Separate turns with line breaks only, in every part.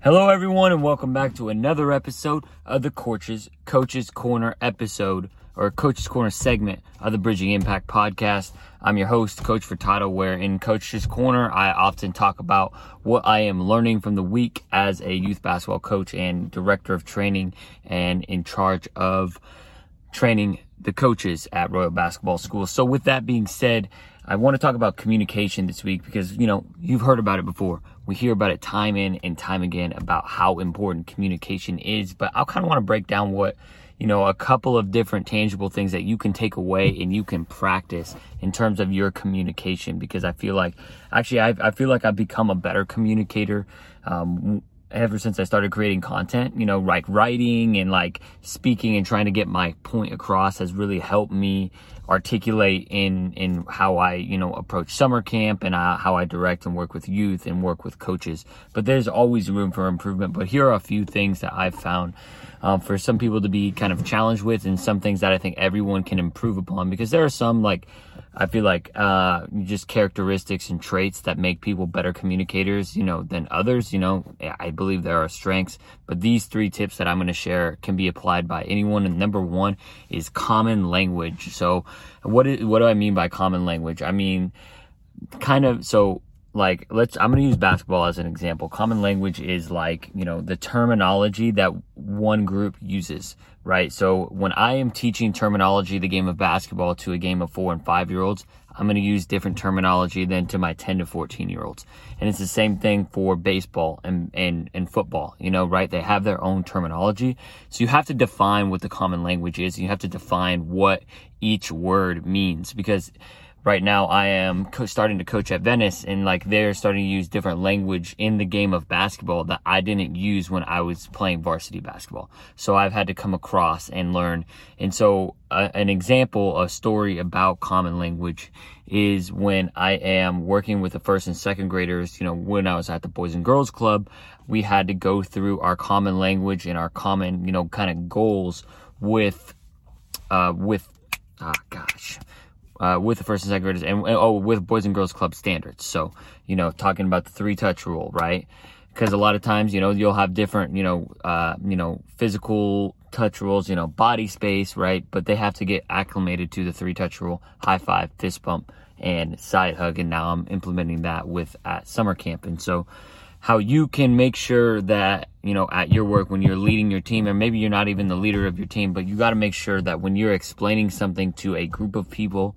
Hello, everyone, and welcome back to another episode of the Coaches Coaches Corner episode or Coaches Corner segment of the Bridging Impact podcast. I'm your host, Coach Furtado, where in Coaches Corner, I often talk about what I am learning from the week as a youth basketball coach and director of training and in charge of training the coaches at Royal Basketball School. So with that being said, I want to talk about communication this week because, you know, you've heard about it before. We hear about it time in and time again about how important communication is, but I kind of want to break down what, you know, a couple of different tangible things that you can take away and you can practice in terms of your communication because I feel like, actually, I, I feel like I've become a better communicator. Um, ever since I started creating content, you know, like writing and like speaking and trying to get my point across has really helped me articulate in in how I, you know, approach summer camp and uh, how I direct and work with youth and work with coaches. But there's always room for improvement. But here are a few things that I've found um, for some people to be kind of challenged with and some things that I think everyone can improve upon because there are some like I feel like uh, just characteristics and traits that make people better communicators, you know, than others. You know, I believe there are strengths, but these three tips that I'm going to share can be applied by anyone. And number one is common language. So, what is, what do I mean by common language? I mean, kind of so like let's i'm going to use basketball as an example common language is like you know the terminology that one group uses right? So when i am teaching terminology the game of basketball to a game of four and five year olds i'm going to use different terminology than to my 10 to 14 year olds and it's the same thing for baseball and, and and football you know right? They have their own terminology. So you have to define what the common language is. You have to define what each word means because right now I am co- starting to coach at Venice and like they're starting to use different language in the game of basketball that I didn't use when I was playing varsity basketball. So I've had to come across and learn. And so uh, an example, a story about common language is when I am working with the first and second graders, you know, when I was at the Boys and Girls Club, we had to go through our common language and our common, you know, kind of goals with, uh, with, ah, gosh, uh, with the first and second graders and, and, oh with boys and girls club standards. So you know talking about the three touch rule right? Because a lot of times you know you'll have different you know uh, you know physical touch rules you know body space right? But they have to get acclimated to the three touch rule high five fist bump and side hug. And now i'm implementing that with at summer camp. And so how you can make sure that you know at your work when you're leading your team and maybe you're not even the leader of your team but you got to make sure that when you're explaining something to a group of people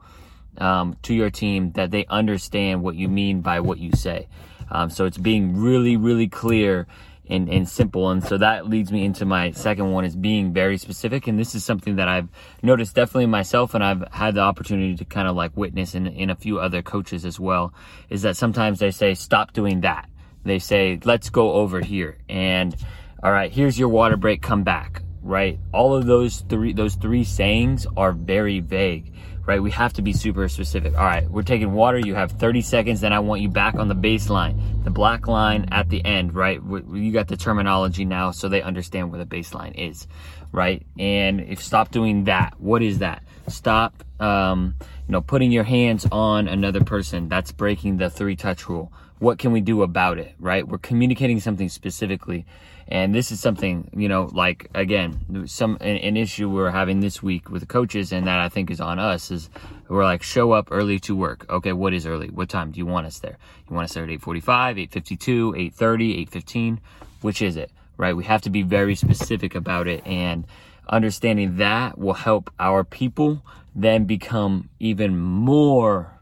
um, to your team that they understand what you mean by what you say. Um, so it's being really really clear and, and simple. And so that leads me into my second one is being very specific. And this is something that i've noticed definitely myself and i've had the opportunity to kind of like witness in, in a few other coaches as well is that sometimes they say stop doing that they say, let's go over here. And all right, here's your water break, come back, right? All of those three, those three sayings are very vague, right? We have to be super specific. All right, we're taking water. You have 30 seconds. Then I want you back on the baseline, the black line at the end, right? You got the terminology now so they understand where the baseline is, right? And if stop doing that, what is that? Stop, um, you know, putting your hands on another person. That's breaking the three touch rule what can we do about it, right? We're communicating something specifically. And this is something, you know, like again, some an, an, issue we're having this week with the coaches and that I think is on us is we're like show up early to work. Okay, what is early? What time do you want us there? You want us there at 8:45, 8:52, 8:30, 8:15? Which is it? Right? We have to be very specific about it and understanding that will help our people then become even more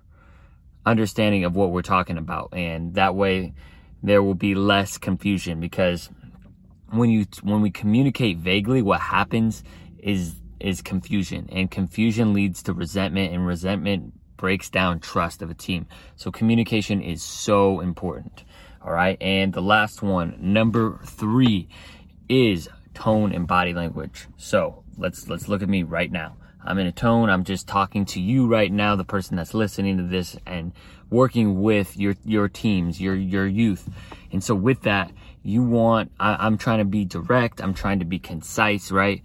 understanding of what we're talking about. And that way there will be less confusion because when you when we communicate vaguely what happens is is confusion. And confusion leads to resentment and resentment breaks down trust of a team. So communication is so important. All right? And the last one number 3 is tone and body language. So let's let's look at me right now I'm in a tone. I'm just talking to you right now, the person that's listening to this and working with your, your teams, your, your youth. And so with that, you want, I, I'm trying to be direct. I'm trying to be concise, right?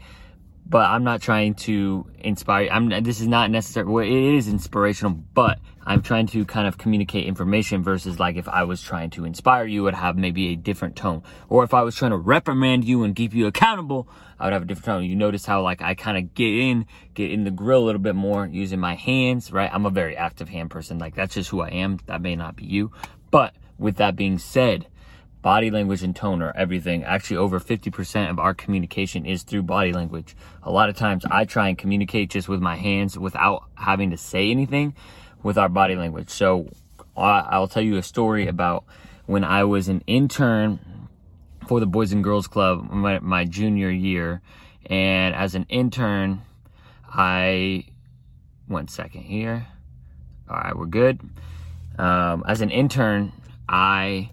But I'm not trying to inspire. I'm. This is not necessary. Well, it is inspirational, but I'm trying to kind of communicate information versus like if I was trying to inspire you, would have maybe a different tone. Or if I was trying to reprimand you and keep you accountable, I would have a different tone. You notice how like I kind of get in, get in the grill a little bit more using my hands, right? I'm a very active hand person. Like that's just who I am. That may not be you, but with that being said, body language and tone are everything. Actually, over 50% of our communication is through body language. A lot of times I try and communicate just with my hands without having to say anything with our body language. So I'll tell you a story about when I was an intern for the Boys and Girls Club my, my junior year. And as an intern, I, one second here. All right, we're good. Um, as an intern, I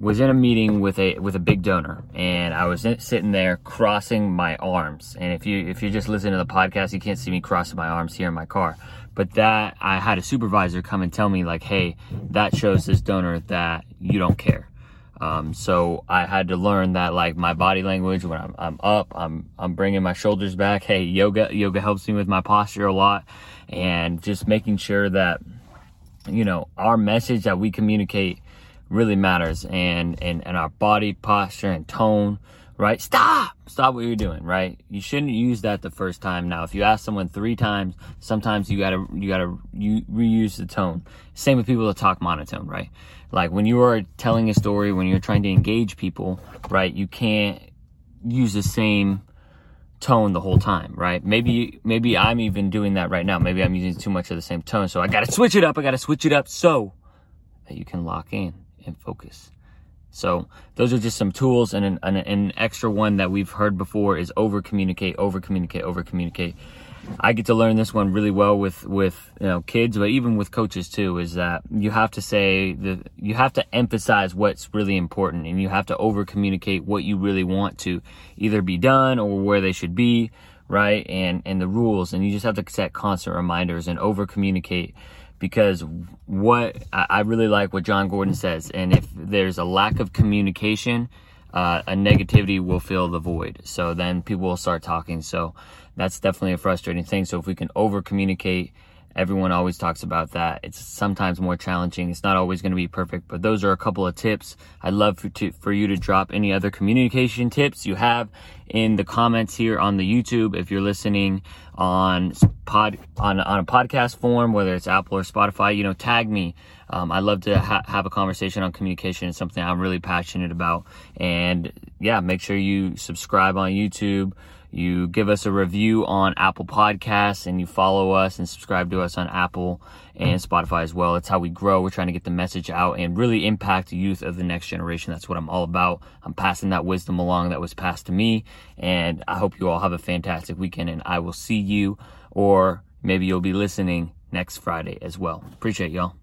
was in a meeting with a with a big donor and I was in, sitting there crossing my arms. And if you if you're just listening to the podcast you can't see me crossing my arms here in my car. But that I had a supervisor come and tell me like hey that shows this donor that you don't care. Um, so I had to learn that like my body language when I'm, I'm up I'm I'm bringing my shoulders back. Hey yoga yoga helps me with my posture a lot. And just making sure that you know our message that we communicate really matters and, and, and our body posture and tone, right? Stop! Stop what you're doing, right? You shouldn't use that the first time. Now, if you ask someone three times, sometimes you gotta, you gotta you, reuse the tone. Same with people that talk monotone, right? Like when you are telling a story, when you're trying to engage people, right? You can't use the same tone the whole time, right? Maybe, maybe I'm even doing that right now. Maybe I'm using too much of the same tone. So I gotta switch it up. I gotta switch it up so that you can lock in and focus. So those are just some tools and an, an, an extra one that we've heard before is over communicate, over communicate, over communicate. I get to learn this one really well with with you know kids, but even with coaches too. Is that you have to say the, you have to emphasize what's really important, and you have to over communicate what you really want to either be done or where they should be, right? And and the rules, and you just have to set constant reminders and over communicate because what I really like what Jon Gordon says, and if there's a lack of communication, uh, a negativity will fill the void. So then people will start talking. So that's definitely a frustrating thing. So if we can over communicate Everyone always talks about that. It's sometimes more challenging. It's not always going to be perfect, but those are a couple of tips. I'd love for, to, for you to drop any other communication tips you have in the comments here on the YouTube. If you're listening on pod, on, on a podcast form, whether it's Apple or Spotify, you know, tag me. Um, I love to ha- have a conversation on communication. It's something I'm really passionate about. And yeah, make sure you subscribe on YouTube you give us a review on Apple Podcasts and you follow us and subscribe to us on Apple and Spotify as well. It's how we grow. We're trying to get the message out and really impact the youth of the next generation. That's what I'm all about. I'm passing that wisdom along that was passed to me. And I hope you all have a fantastic weekend and I will see you or maybe you'll be listening next Friday as well. Appreciate y'all.